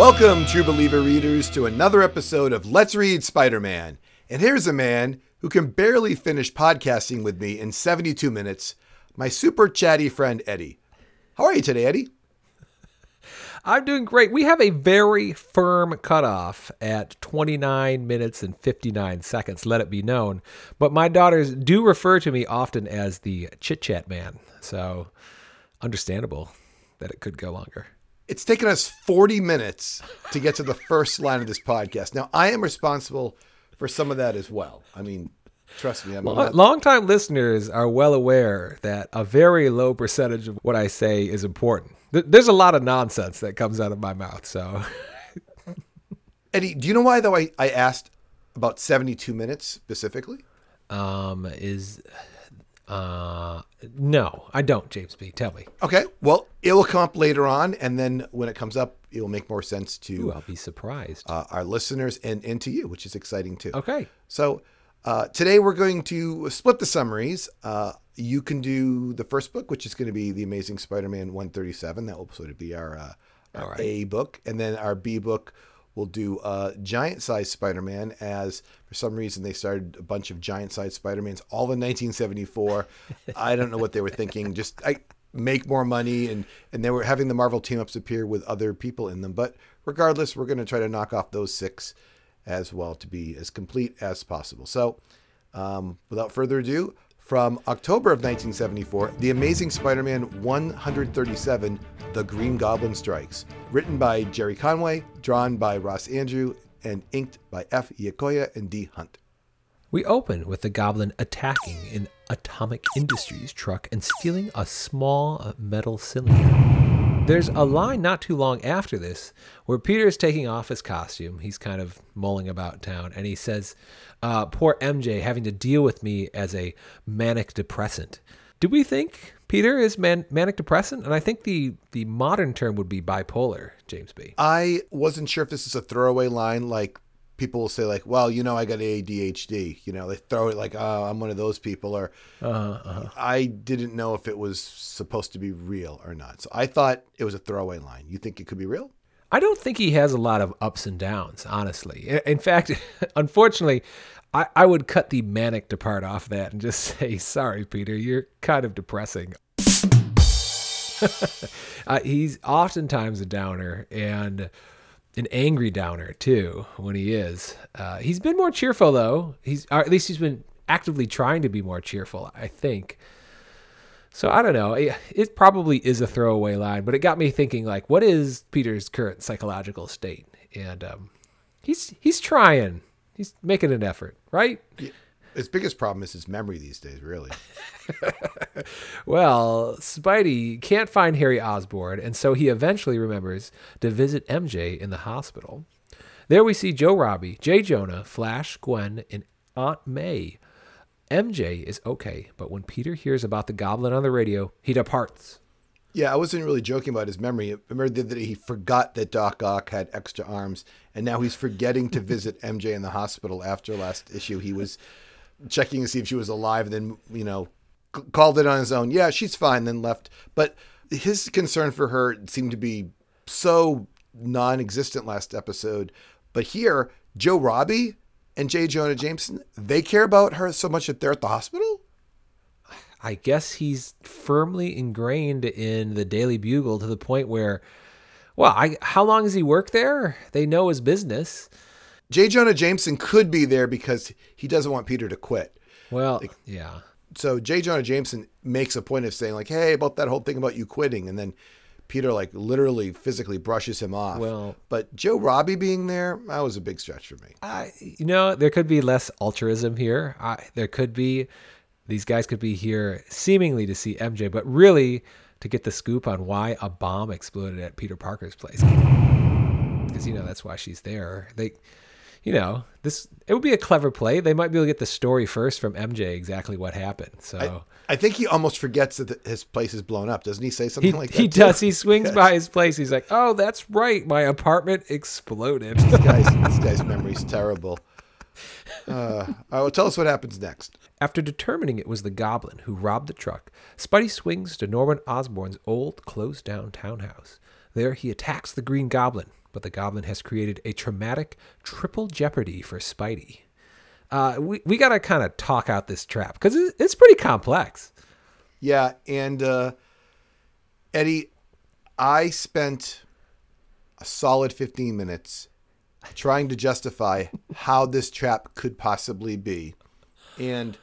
Welcome, true believer readers, to another episode of Let's Read Spider Man. And here's a man who can barely finish podcasting with me in 72 minutes my super chatty friend, Eddie. How are you today, Eddie? I'm doing great. We have a very firm cutoff at 29 minutes and 59 seconds, let it be known. But my daughters do refer to me often as the chit chat man. So understandable that it could go longer. It's taken us 40 minutes to get to the first line of this podcast. Now, I am responsible for some of that as well. I mean, trust me. I'm Long, not, longtime listeners are well aware that a very low percentage of what I say is important. There's a lot of nonsense that comes out of my mouth. So Eddie, do you know why, though, I, I asked about 72 minutes specifically? um, is. Uh, no, I don't, James B. Tell me. Okay. Well, it will come up later on. And then when it comes up, it will make more sense to Ooh, I'll be surprised. uh, our listeners and, and to you, which is exciting too. okay. So uh, today we're going to split the summaries. Uh, you can do the first book, which is going to be The Amazing Spider-Man 137. That will sort of be our, uh, our right. A book, and then our B book will do uh, giant-sized Spider-Man. As for some reason they started a bunch of giant-sized Spider-Mans all in 1974. I don't know what they were thinking. Just I make more money, and and they were having the Marvel team-ups appear with other people in them. But regardless, we're going to try to knock off those six as well to be as complete as possible. So, um, without further ado, from October of 1974, The Amazing Spider Man 137 The Green Goblin Strikes. Written by Gerry Conway, drawn by Ross Andru, and inked by F. Giacoia and D. Hunt. We open with the goblin attacking an Atomic Industries truck and stealing a small metal cylinder. There's a line not too long after this where Peter is taking off his costume. He's kind of mulling about town and he says, uh, Poor MJ having to deal with me as a manic depressant. Do we think Peter is man- manic depressant? And I think the, the modern term would be bipolar, James B. I wasn't sure if this is a throwaway line like people will say like well you know i got adhd you know they throw it like oh i'm one of those people or Uh-huh, i didn't know if it was supposed to be real or not so i thought it was a throwaway line you think it could be real I don't think he has a lot of ups and downs, honestly. In fact, unfortunately, I, I would cut the manic to part off that and just say, sorry, Peter, you're kind of depressing. uh, he's oftentimes a downer and an angry downer, too, when he is. Uh, he's been more cheerful, though. He's, or at least he's been actively trying to be more cheerful, I think. So I don't know. It, it probably is a throwaway line, but it got me thinking like, what is Peter's current psychological state? And um, he's he's trying. He's making an effort, right? His biggest problem is his memory these days really Well, Spidey can't find Harry Osborn, and so he eventually remembers to visit MJ in the hospital. There we see Joe Robbie, J. Jonah, Flash, Gwen, and Aunt May. MJ is okay, but when Peter hears about the goblin on the radio, he departs. Yeah, I wasn't really joking about his memory. I remember that he forgot that Doc Ock had extra arms, and now he's forgetting to visit MJ in the hospital after last issue. He was checking to see if she was alive, and then you know c- called it on his own. Yeah, she's fine. Then left. But his concern for her seemed to be so non-existent last episode. But here, Joe Robbie and J. Jonah Jameson, they care about her so much that they're at the hospital. I guess he's firmly ingrained in the Daily Bugle to the point where, well, I, how long has he worked there? They know his business. J. Jonah Jameson could be there because he doesn't want Peter to quit. Well, yeah. So J. Jonah Jameson makes a point of saying like, "Hey, about that whole thing about you quitting," and then Peter like literally physically brushes him off. Well- but Joe Robbie being there, that was a big stretch for me. I, you know, there could be less altruism here. I, there could be, these guys could be here seemingly to see MJ, but really to get the scoop on why a bomb exploded at Peter Parker's place. Because, you know, that's why she's there. They, you know, this, it would be a clever play. They might be able to get the story first from MJ exactly what happened. So. I think he almost forgets that the, his place is blown up. Doesn't he say something He, like that? he too? does. He swings by his place. He's like, "Oh, that's right. My apartment exploded." This guy's, this guy's memory's terrible. Uh, all right, well, tell us what happens next. After determining it was the goblin who robbed the truck, Spidey swings to Norman Osborn's old, closed down townhouse. There he attacks the Green Goblin, but the goblin has created a traumatic triple jeopardy for Spidey. Uh, we, we got to kind of talk out this trap because it, it's pretty complex. Yeah, and uh, Eddie, I spent a solid 15 minutes trying to justify how this trap could possibly be. And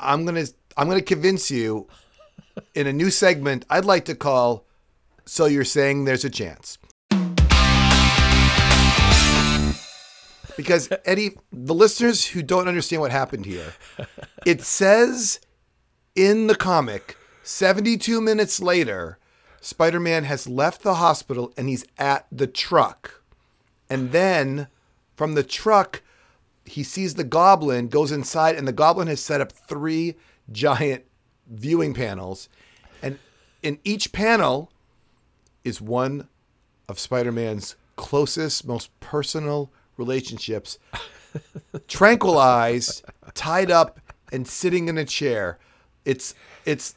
I'm to I'm to convince you in a new segment I'd like to call so you're saying there's a chance. Because Eddie, the listeners who don't understand what happened here, it says in the comic 72 minutes later, Spider Man has left the hospital and he's at the truck. And then from the truck, he sees the goblin, goes inside, and the goblin has set up three giant viewing panels. And in each panel is one of Spider Man's closest, most personal relationships, tranquilized, tied up, and sitting in a chair. It's it's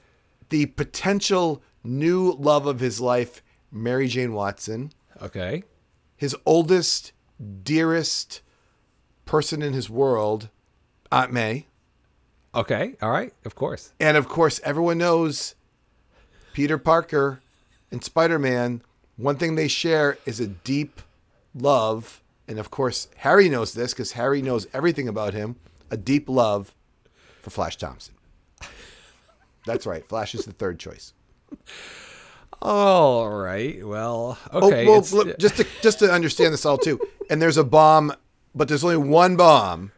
the potential new love of his life, Mary Jane Watson, Okay. his oldest, dearest person in his world, Aunt May, Okay. All right. Of course. and of course, everyone knows Peter Parker and Spider Man. One thing they share is a deep love, and of course, Harry knows this because Harry knows everything about him a deep love for Flash Thompson. That's right. Flash is the third choice. All right. Well, Oh, okay. well, it's- look, uh, just to just to understand this all too, and there's a bomb, but there's only one bomb.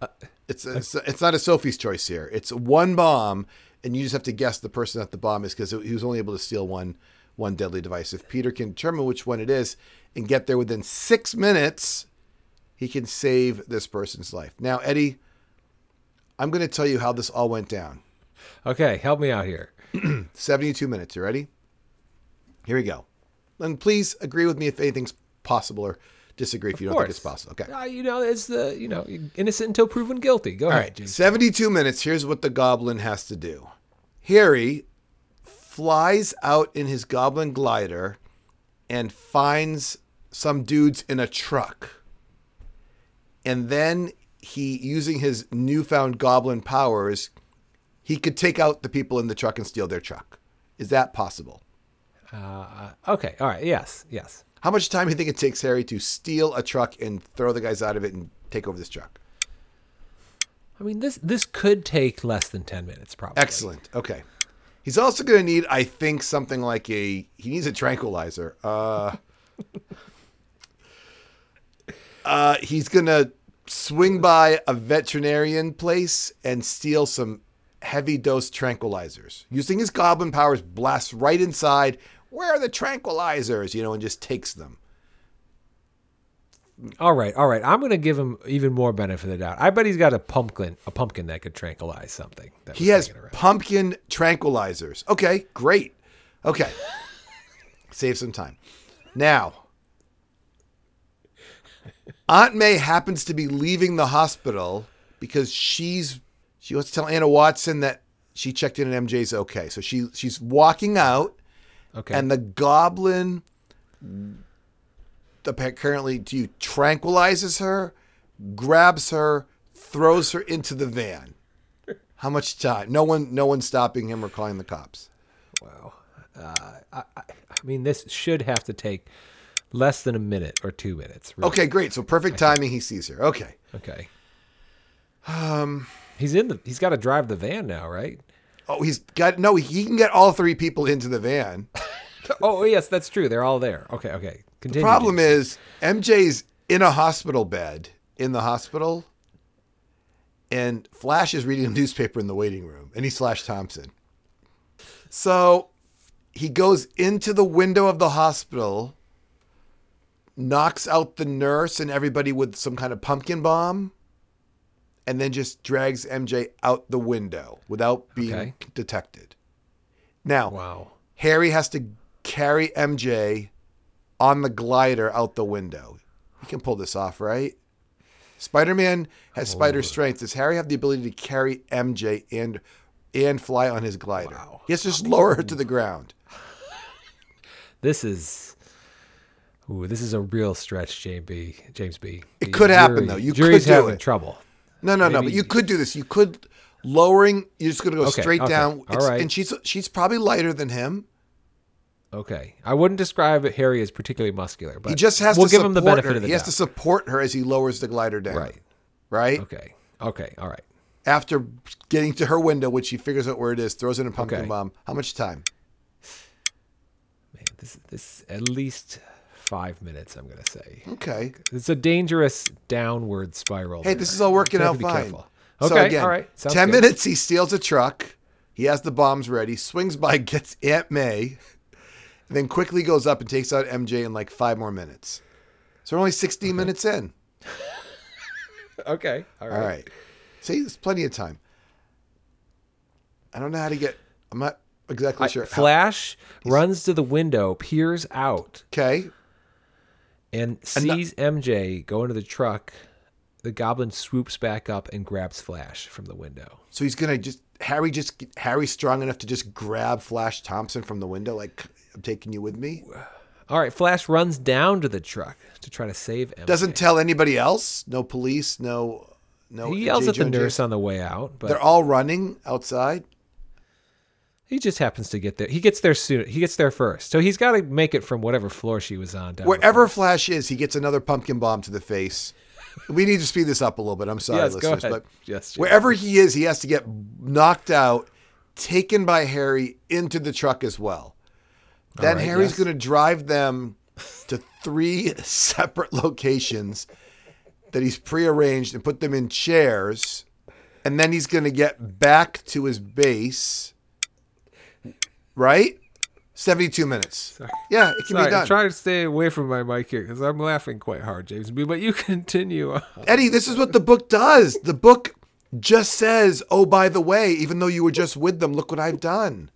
Uh, it's it's, it's not a Sophie's choice here. It's one bomb, and you just have to guess the person that the bomb is because he was only able to steal one one deadly device. If Peter can determine which one it is and get there within six minutes, he can save this person's life. Now, Eddie, I'm going to tell you how this all went down. okay. Help me out here. 72 minutes. You ready? Here we go. And please agree with me if anything's possible or disagree if you don't think it's possible. Okay. Uh, you know, it's the you know innocent until proven guilty. Go All ahead, right. James. 72 minutes. Here's what the goblin has to do Harry flies out in his goblin glider and finds some dudes in a truck. And then he, using his newfound goblin powers, he could take out the people in the truck and steal their truck. Is that possible? Uh, okay. All right. Yes. Yes. How much time do you think it takes Harry to steal a truck and throw the guys out of it and take over this truck? I mean, this this could take less than ten minutes, probably. Excellent. Okay. He's also going to need, I think, something like a. He needs a tranquilizer. Uh, uh, he's going to swing by a veterinarian place and steal some heavy dose tranquilizers. Using his goblin powers, blasts right inside. Where are the tranquilizers? You know, and just takes them. All right. All right. I'm going to give him even more benefit of the doubt. I bet he's got a pumpkin, a pumpkin that could tranquilize something. He has pumpkin tranquilizers. Okay, great. Okay. Save some time. Now, Aunt May happens to be leaving the hospital because she's she wants to tell Anna Watson that she checked in and MJ's okay. So she she's walking out Okay. and the goblin apparently to you tranquilizes her, grabs her, throws her into the van. How much time? No one, no one stopping him or calling the cops. wow. Uh, I, I, I mean, this should have to take less than a minute or two minutes. really. Okay, great. So perfect timing. He sees her. Okay. Okay. Um, he's in the. He's got to drive the van now, right? Oh, he's got no. He can get all three people into the van. Oh yes, that's true. They're all there. Okay. Okay. Continue. Problem is, MJ's in a hospital bed in the hospital, and Flash is reading a newspaper in the waiting room, and he's Flash Thompson. So he goes into the window of the hospital, knocks out the nurse and everybody with some kind of pumpkin bomb, and then just drags MJ out the window without being Okay. detected. Now, Wow. Harry has to carry MJ on the glider out the window. He can pull this off, right? Oh, spider Man has spider strength. Does Harry have the ability to carry MJ and and fly on his glider? Wow. He has to just lower her to the ground. This is. Ooh, this is a real stretch, James B. James B. It could happen, though. You could jury's do having it. trouble. No, no, no. But you could do this. You could lowering. You're just going to go Okay, straight okay, down. all right. And she's she's probably lighter than him. Okay, I wouldn't describe Harry as particularly muscular, but He just has we'll to give him the benefit her. of the he has to support her as he lowers the glider down. Right. Right. Okay. Okay. All right. After getting to her window, which she figures out where it is, throws in a pumpkin Okay. bomb. How much time? Man, this this at least five minutes. I'm gonna say Okay. it's a dangerous downward spiral. Hey, there. this is all working out fine. careful. So Okay. again, all right. Sounds ten good. minutes. He steals a truck. He has the bombs ready. Swings by, gets Aunt May, and then quickly goes up and takes out MJ in like five more minutes. So we're only 16 minutes in. Okay. All right. All right. See, there's plenty of time. I don't know how to get. I'm not exactly I- sure. how- Flash runs to the window, peers out, okay. And sees MJ go into the truck. The goblin swoops back up and grabs Flash from the window. So he's gonna just Harry just Harry's strong enough to just grab Flash Thompson from the window, like I'm taking you with me. All right, Flash runs down to the truck to try to save MJ. Doesn't tell anybody else. No police. No. No. he yells J. at the nurse on the way out, but They're all running outside. He just happens to get there. He gets there soon. He gets there first, so he's got to make it from whatever floor she was on down. Wherever Flash is, he gets another pumpkin bomb to the face. We need to speed this up a little bit. I'm sorry, Yes, listeners, but Yes, wherever he is, he has to get knocked out, taken by Harry into the truck as well. Then right, Harry's yes. going to drive them to three separate locations that he's prearranged and put them in chairs, and then he's going to get back to his base. Right? 72 minutes. Yeah, it can Sorry, be done. I'm trying to stay away from my mic here because I'm laughing quite hard, James B. But you continue. Eddie, this is what the book does. The book just says, "Oh, by the way, even though you were just with them, look what I've done."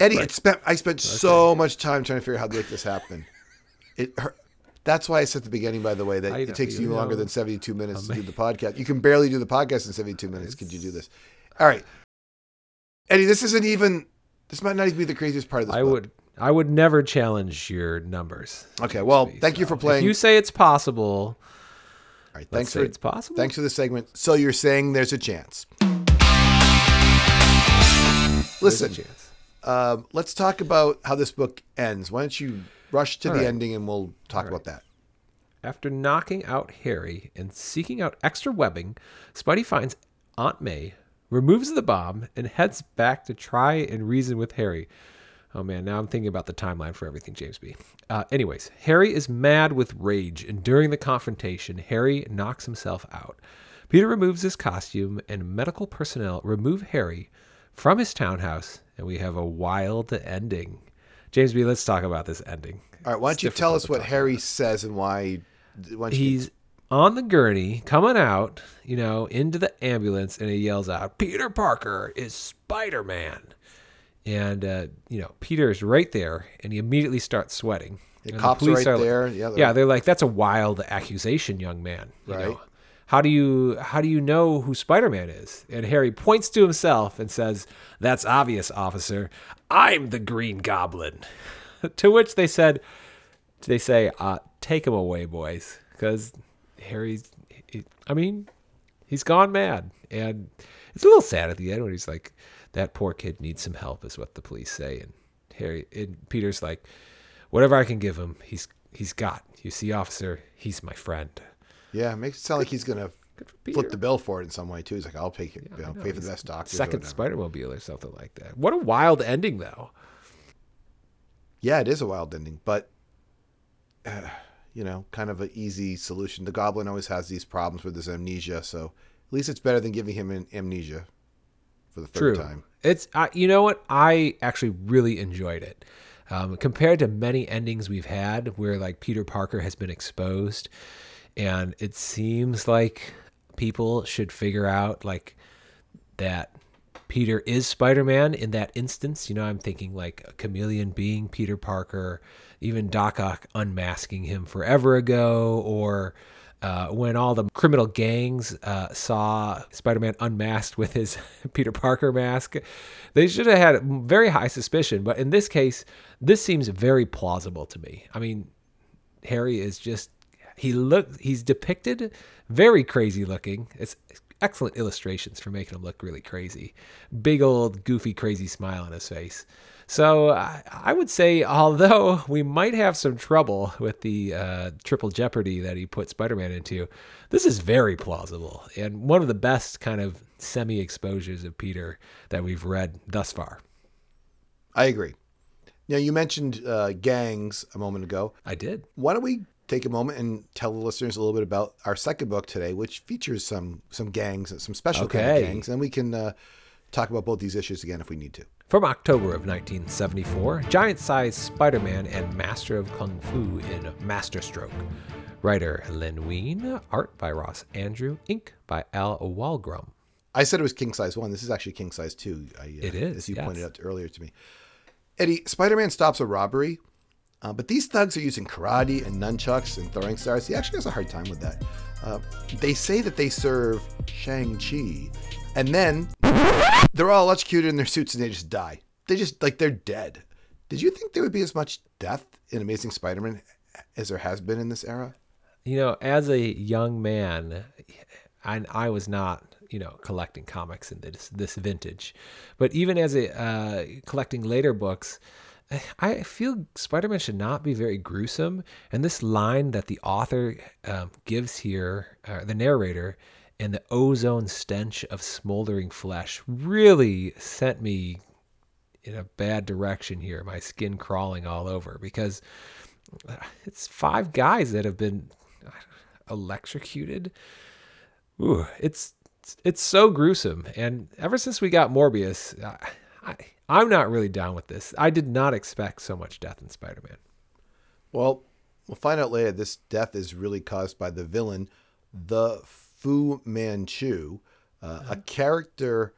Eddie, it spent I spent so much time trying to figure out how to make this happen. It hurt. That's why I said at the beginning, by the way, that it takes you you longer know. than 72 minutes to do the podcast. You can barely do the podcast in 72 minutes. Could you do this? All right. Eddie, this isn't even, this might not even be the craziest part of this I book. would. I would never challenge your numbers. Okay, well, thank you for If playing. you say it's possible, All right, thanks say for, it's possible. thanks for the segment. So you're saying there's a chance. There's a Listen, chance. Um, let's talk about how this book ends. Why don't you rush to All the right. ending and we'll talk about that. After knocking out Harry and seeking out extra webbing, Spidey finds Aunt May, removes the bomb, and heads back to try and reason with Harry. Oh man, now I'm thinking about the timeline for everything, James B. Uh, anyways, Harry is mad with rage, and during the confrontation, Harry knocks himself out. Peter removes his costume, and medical personnel remove Harry from his townhouse, and we have a wild ending. James B, let's talk about this ending. All right, why don't you tell us what Harry says and why? why don't you- he's on the gurney coming out, you know, into the ambulance, and he yells out, "Peter Parker is Spider Man!" And uh, you know, Peter's right there, and he immediately starts sweating. The And cops are police right like- there. Yeah, they're- yeah, they're like, "That's a wild accusation, young man." You Right. know, how do you how do you know who Spider Man is? And Harry points to himself and says, "That's obvious, officer. I'm the Green Goblin." to which they said, they say, uh, "Take him away, boys," because Harry's. He, I mean, he's gone mad, and it's a little sad at the end when he's like, "That poor kid needs some help," is what the police say, and Harry and Peter's like, "Whatever I can give him, he's he's got." You see, officer, he's my friend. yeah, makes it sound like he's gonna Good for Peter. flip the bill for it in some way too. He's like, I'll pay, you know, know, pay for the best doctor." Second. Spider-Mobile or something like that. What a wild ending, though. Yeah, it is a wild ending, but uh, you know, kind of an easy solution. The Goblin always has these problems with his amnesia, so at least it's better than giving him an amnesia for the third True. time. It's uh, you know what I actually really enjoyed it. Um, compared to many endings we've had where like Peter Parker has been exposed, and it seems like people should figure out like that Peter is Spider Man in that instance. You know, I'm thinking like a chameleon being Peter Parker, even Doc Ock unmasking him forever ago, or Uh, when all the criminal gangs uh, saw Spider-Man unmasked with his Peter Parker mask, they should have had very high suspicion. But in this case, this seems very plausible to me. I mean, Harry is just he look he's depicted very crazy looking. It's excellent illustrations for making him look really crazy. Big old goofy crazy smile on his face. So I, I would say, although we might have some trouble with the uh, triple jeopardy that he put Spider-Man into, this is very plausible and one of the best kind of semi-exposures of Peter that we've read thus far. I agree. Now you mentioned uh, gangs a moment ago. I did. Why don't we take a moment and tell the listeners a little bit about our second book today, which features some some gangs, some special kind Okay. of gangs, and we can uh, talk about both these issues again if we need to. From October of 1974, giant sized Spider Man and Master of Kung Fu in Master Stroke. Writer Len Wein, art by Ross Andru, ink by Al Walgrum. I said it was king size one. This is actually king size two. I, uh, It is, as you yes. pointed out earlier to me. Eddie, Spider-Man stops a robbery, uh, but these thugs are using karate and nunchucks and throwing stars. He actually has a hard time with that. Uh, they say that they serve Shang Chi, and then they're all electrocuted in their suits and they just die. They just like they're dead. Did you think there would be as much death in Amazing Spider-Man as there has been in this era? You know, as a young man, I, I was not, you know, collecting comics in this this vintage, but even as a uh, collecting later books, I feel Spider-Man should not be very gruesome. And this line that the author um, gives here, uh, the narrator, and the ozone stench of smoldering flesh really sent me in a bad direction here. My skin crawling all over because uh, it's five guys that have been electrocuted. Ooh, it's it's so gruesome. And ever since we got Morbius, I, I'm not really down with this. I did not expect so much death in Spider-Man. Well, we'll find out later. This death is really caused by the villain, the Fu Manchu, uh, a character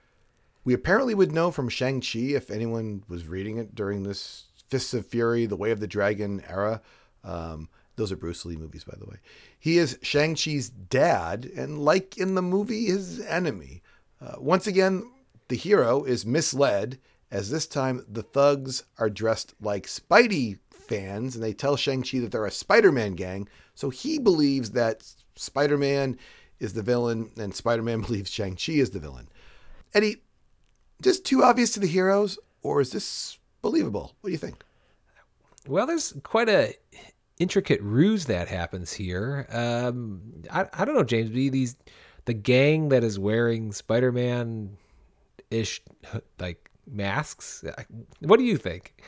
we apparently would know from Shang-Chi if anyone was reading it during this Fists of Fury, the Way of the Dragon era. Um, those are Bruce Lee movies, by the way. He is Shang-Chi's dad, and like in the movie, his enemy. Uh, once again, the hero is misled, as this time the thugs are dressed like Spidey fans, and they tell Shang-Chi that they're a Spider-Man gang. So he believes that Spider-Man is the villain, and Spider-Man believes Shang-Chi is the villain. Eddie, just too obvious to the heroes, or is this believable? What do you think? Well, there's quite a intricate ruse that happens here. Um, I, I don't know, James These the gang that is wearing Spider-Man ish like masks. What do you think?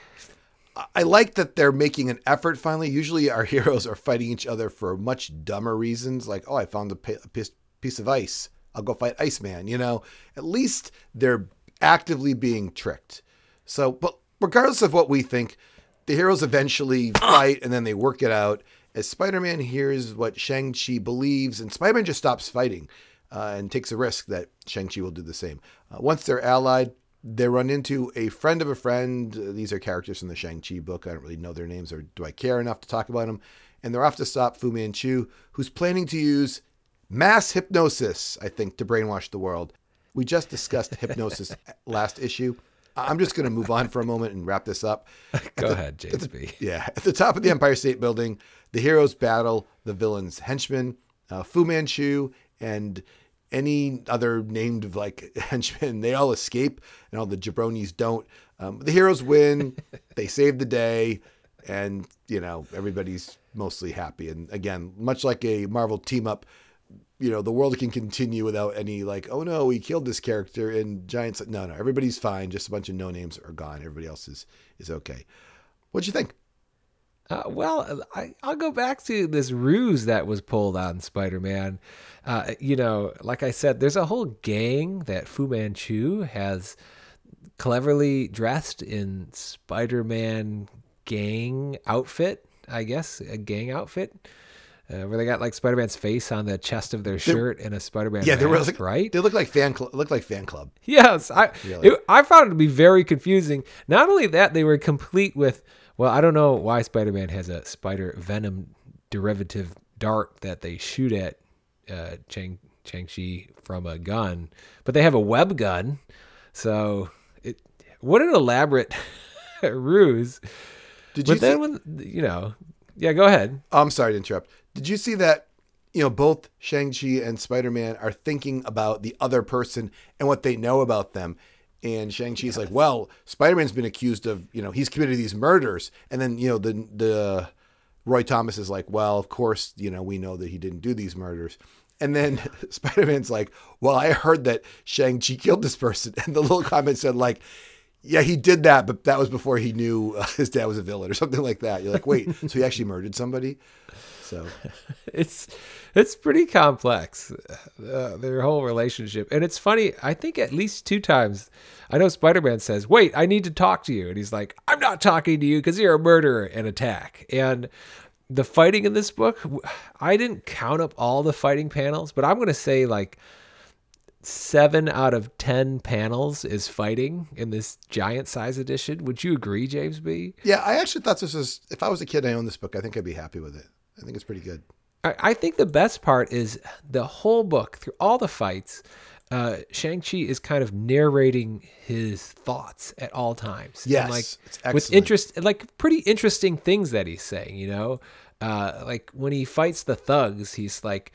I like that they're making an effort finally. Usually our heroes are fighting each other for much dumber reasons, like, oh, I found a, pi- a piece, piece of ice. I'll go fight Iceman. You know, at least they're actively being tricked. So, but regardless of what we think, the heroes eventually fight and then they work it out. As Spider Man hears what Shang-Chi believes, and Spider Man just stops fighting uh, and takes a risk that Shang-Chi will do the same. Uh, once they're allied, they run into a friend of a friend. Uh, These are characters from the Shang-Chi book. I don't really know their names or do I care enough to talk about them. And they're off to stop Fu Manchu, who's planning to use mass hypnosis, I think, to brainwash the world. We just discussed hypnosis last issue. I'm just going to move on for a moment and wrap this up. Go ahead, James. Yeah, at the top of the Empire State Building, the heroes battle the villain's henchmen, uh, Fu Manchu, and any other named like henchmen. They all escape, and all the jabronis don't. Um, the heroes win. they save the day, and you know everybody's mostly happy. And again, much like a Marvel team up, you know the world can continue without any like, oh no, we killed this character in Giants. No, no, everybody's fine. Just a bunch of no names are gone. Everybody else is is okay. What'd you think? Uh, well, I, I'll go back to this ruse that was pulled on Spider Man. Uh, you know, like I said, there's a whole gang that Fu Manchu has cleverly dressed in Spider Man gang outfit, I guess, a gang outfit. Uh, where they got like Spider Man's face on the chest of their shirt and a Spider Man Yeah, mask, they were like, right? They look like fan club. Look like fan club. Yes, I Really? it, I found it to be very confusing. Not only that, they were complete with well, I don't know why Spider-Man has a spider venom derivative dart that they shoot at uh, Chang Chang Chi from a gun, but they have a web gun. So it what an elaborate ruse. Did you But then see- when you know, yeah, go ahead. I'm sorry to interrupt. Did you see that? You know, both Shang-Chi and Spider-Man are thinking about the other person and what they know about them. And Shang-Chi's like, well, Spider-Man's been accused of, you know, he's committed these murders. And then, you know, the the Roy Thomas is like, well, of course, you know, we know that he didn't do these murders. And then Spider-Man's like, well, I heard that Shang-Chi killed this person. And the little comment said like, yeah, he did that, but that was before he knew uh, his dad was a villain or something like that. You're like, wait, so he actually murdered somebody? So it's it's pretty complex uh, their whole relationship and it's funny i think at least two times i know spider-man says wait i need to talk to you and he's like i'm not talking to you because you're a murderer and attack and the fighting in this book i didn't count up all the fighting panels but i'm going to say like seven out of ten panels is fighting in this giant size edition would you agree james b yeah, I actually thought this was. If I was a kid, and I owned this book. I think I'd be happy with it. I think it's pretty good. I, I think the best part is the whole book through all the fights. Uh, Shang-Chi is kind of narrating his thoughts at all times. Yes, And, like it's with interest, like pretty interesting things that he's saying. You know, uh, like when he fights the thugs, he's like,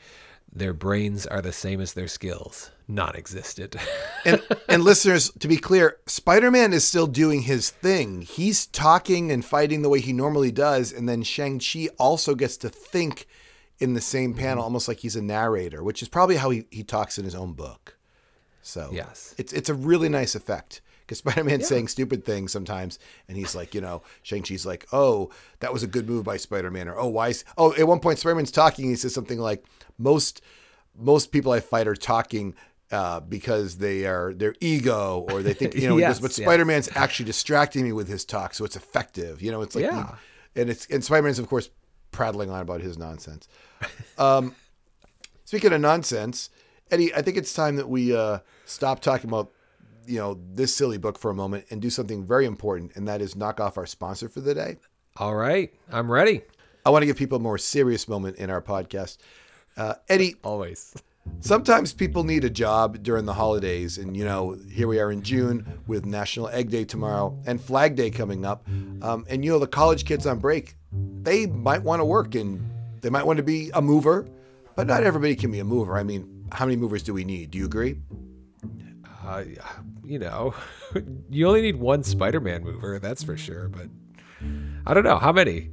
"Their brains are the same as their skills, non-existent." And and listeners, to be clear, Spider-Man is still doing his thing. He's talking and fighting the way he normally does, and then Shang-Chi also gets to think in the same mm-hmm. panel, almost like he's a narrator, which is probably how he, he talks in his own book. So Yes. it's it's a really nice effect. Because Spider-Man's saying stupid things sometimes, and he's like, you know, Shang-Chi's like, oh, that was a good move by Spider-Man, or oh, why? is- Oh, at one point, Spider-Man's talking, he says something like, most most people I fight are talking uh, because they are their ego or they think you know. Yes, goes, but. Spider-Man's actually distracting me with his talk, so it's effective. You know, it's like, Yeah. and it's and Spider-Man's of course prattling on about his nonsense. Um, speaking of nonsense, Eddie, I think it's time that we uh, stop talking about you know this silly book for a moment and do something very important, and that is knock off our sponsor for the day. all right, I'm ready. I want to give people a more serious moment in our podcast. Uh, Eddie, Always. sometimes people need a job during the holidays and you know here we are in june with national egg day tomorrow and flag day coming up um, and you know the college kids on break they might want to work and they might want to be a mover but not everybody can be a mover i mean how many movers do we need do you agree Uh, you know, you only need one Spider-Man mover, that's for sure. But I don't know how many.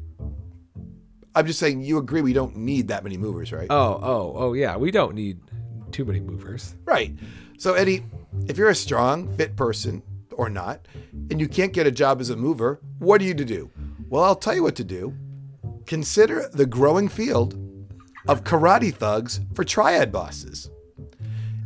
i'm just saying you agree we don't need that many movers right Oh, oh, oh, yeah. We don't need too many movers. Right. So, Eddie, if you're a strong, fit person or not, and you can't get a job as a mover, what are you to do? Well, I'll tell you what to do. Consider the growing field of karate thugs for triad bosses.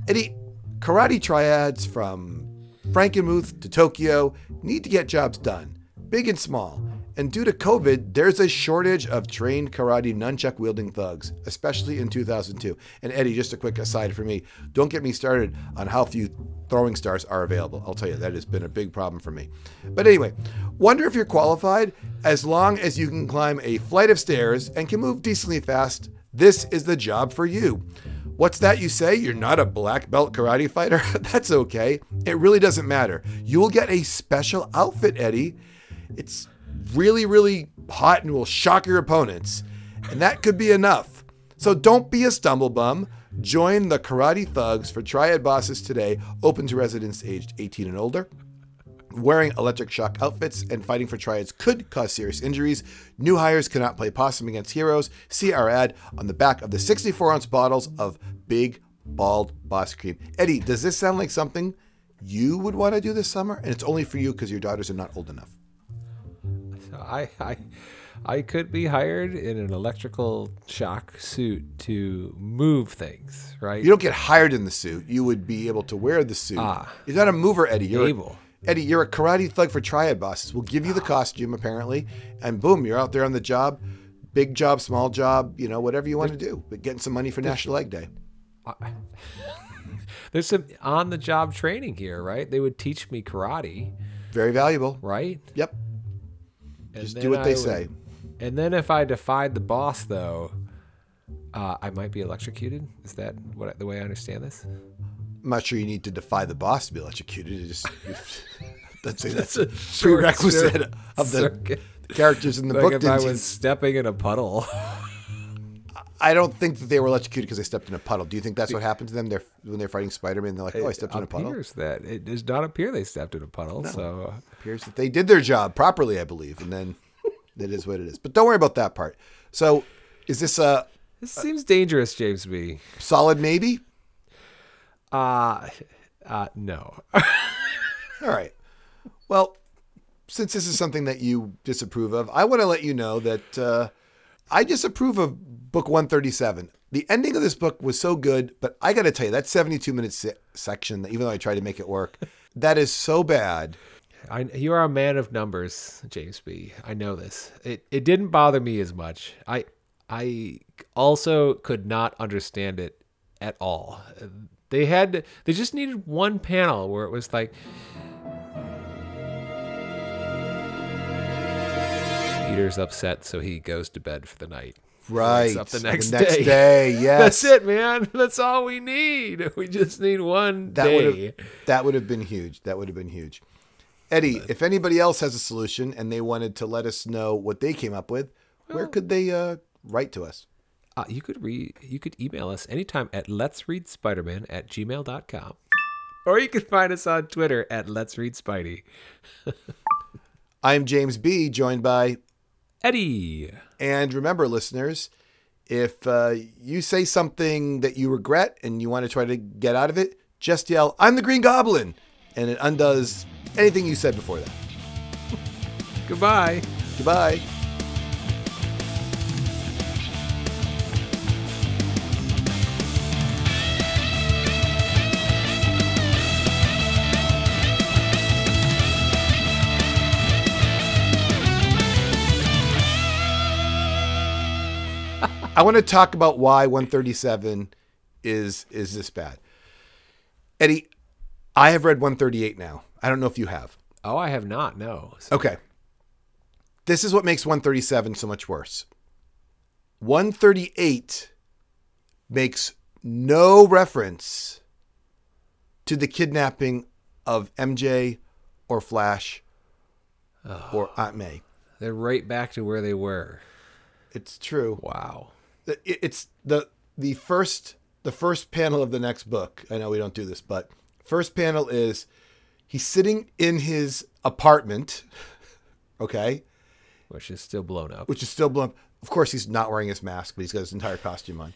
Eddie, karate triads from Frankenmuth to Tokyo need to get jobs done, big and small. And due to COVID, there's a shortage of trained karate nunchuck wielding thugs, especially in 2002. And Eddie, just a quick aside for me don't get me started on how few throwing stars are available. I'll tell you, that has been a big problem for me. But anyway, wonder if you're qualified as long as you can climb a flight of stairs and can move decently fast. This is the job for you. What's that you say? You're not a black belt karate fighter? That's okay. It really doesn't matter. You will get a special outfit, Eddie. It's really, really hot and will shock your opponents. And that could be enough. So don't be a stumble bum. Join the Karate Thugs for Triad Bosses today, open to residents aged 18 and older. Wearing electric shock outfits and fighting for triads could cause serious injuries. New hires cannot play possum against heroes. See our ad on the back of the 64 ounce bottles of Big Bald Boss Cream. Eddie, does this sound like something you would want to do this summer? And it's only for you because your daughters are not old enough. I, I, I could be hired in an electrical shock suit to move things, right? You don't get hired in the suit. You would be able to wear the suit. Ah. You're not a mover, Eddie. You're a- Able. Eddie, you're a karate thug for triad bosses. We'll give you the costume, apparently, and boom, you're out there on the job. Big job, small job, you know, whatever you want to do. But getting some money for National Egg Day. There's some on-the-job training here, right? They would teach me karate, Very valuable. right? Yep. And Just do what they would- say. And then if I defied the boss, though, Uh, I might be electrocuted. Is that what the way I understand this? I'm not sure you need to defy the boss to be electrocuted. You just let's say that's a prerequisite of the, Circuit. characters in the Like book. if I was seem- stepping in a puddle. I don't think that they were electrocuted because they stepped in a puddle. Do you think that's what happened to them? They're when they're fighting Spider-Man. They're like, "Oh, I stepped in a puddle." appears that it does not appear they stepped in a puddle. So it appears that they did their job properly, I believe, and then it is what it is. But don't worry about that part. So, is this a this seems dangerous, James B. solid maybe? Uh, uh no. All right. Well, since this is something that you disapprove of, I want to let you know that uh, I disapprove of book 137. The ending of this book was so good, but I got to tell you, that 72 minute se- section, even though I tried to make it work, that is so bad. I, you are a man of numbers, James B. I know this. It it didn't bother me as much. I I also could not understand it at all. They had they just needed one panel where it was like Peter's upset, so he goes to bed for the night. Right. Up the next next day. day. Yes. That's it, man. That's all we need. We just need one That would day. have that would have been huge. That would have been huge. Eddie, if anybody else has a solution and they wanted to let us know what they came up with, where could they uh, write to us? Uh, you could read you could email us anytime at let's read spider-man at gmail.com or you can find us on twitter at let's read spidey I'm James B, joined by eddie And remember, listeners, if uh, you say something that you regret and you want to try to get out of it, just yell, I'm the Green Goblin. And it undoes anything you said before that. goodbye Goodbye. I want to talk about why 137 is is this bad. Eddie, I have read 138 now. I don't know if you have. oh i have not no So- Okay. This is what makes 137 so much worse. 138 makes no reference to the kidnapping of MJ or Flash or Aunt May. they're right back to where they were It's true. wow It's the the first the first panel of the next book. I know we don't do this, but first panel is he's sitting in his apartment. Okay. which is still blown up which is still blown. Up. Of course, he's not wearing his mask, but he's got his entire costume on.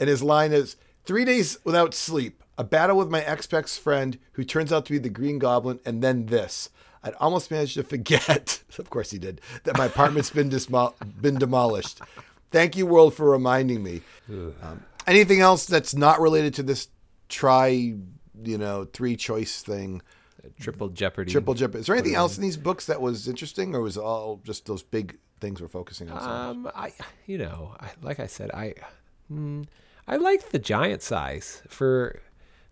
And his line is three days without sleep, a battle with my ex best friend who turns out to be the Green Goblin, and then this. I'd almost managed to forget, of course he did, that my apartment's been, dismo- been demolished. Thank you, world, for reminding me. Um, anything else that's not related to this try, you know, three choice thing? triple jeopardy Triple Jeopardy. Is there anything else in these books that was interesting, or was it all just those big things we're focusing on? so um i you know I, like i said i mm, i liked the giant size for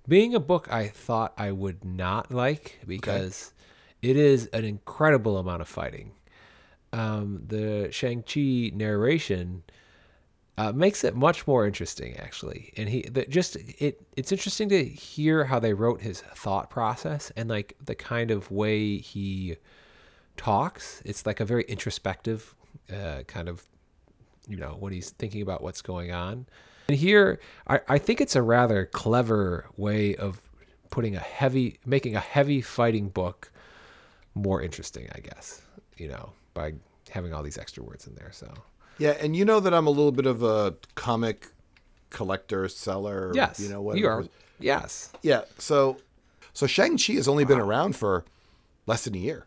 being a book i thought i would not like because it is an incredible amount of fighting um, the Shang-Chi narration uh, makes it much more interesting, actually. And he the, just it it's interesting to hear how they wrote his thought process and like the kind of way he talks. It's like a very introspective uh, kind of you know when he's thinking about what's going on. And here, I, I think it's a rather clever way of putting a heavy, making a heavy fighting book more interesting, I guess. You know, by having all these extra words in there. So Yeah, and you know that I'm a little bit of a comic collector, seller. yes, you know you whatever. are. Yes, Yeah, so so Shang Chi has only been around for less than a year.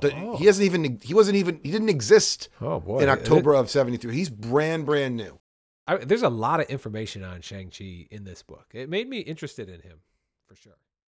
The- oh. He hasn't even. He wasn't even. He didn't exist Oh, boy. in October of '73. He's brand brand new. I, there's a lot of information on Shang Chi in this book. It made me interested in him for sure.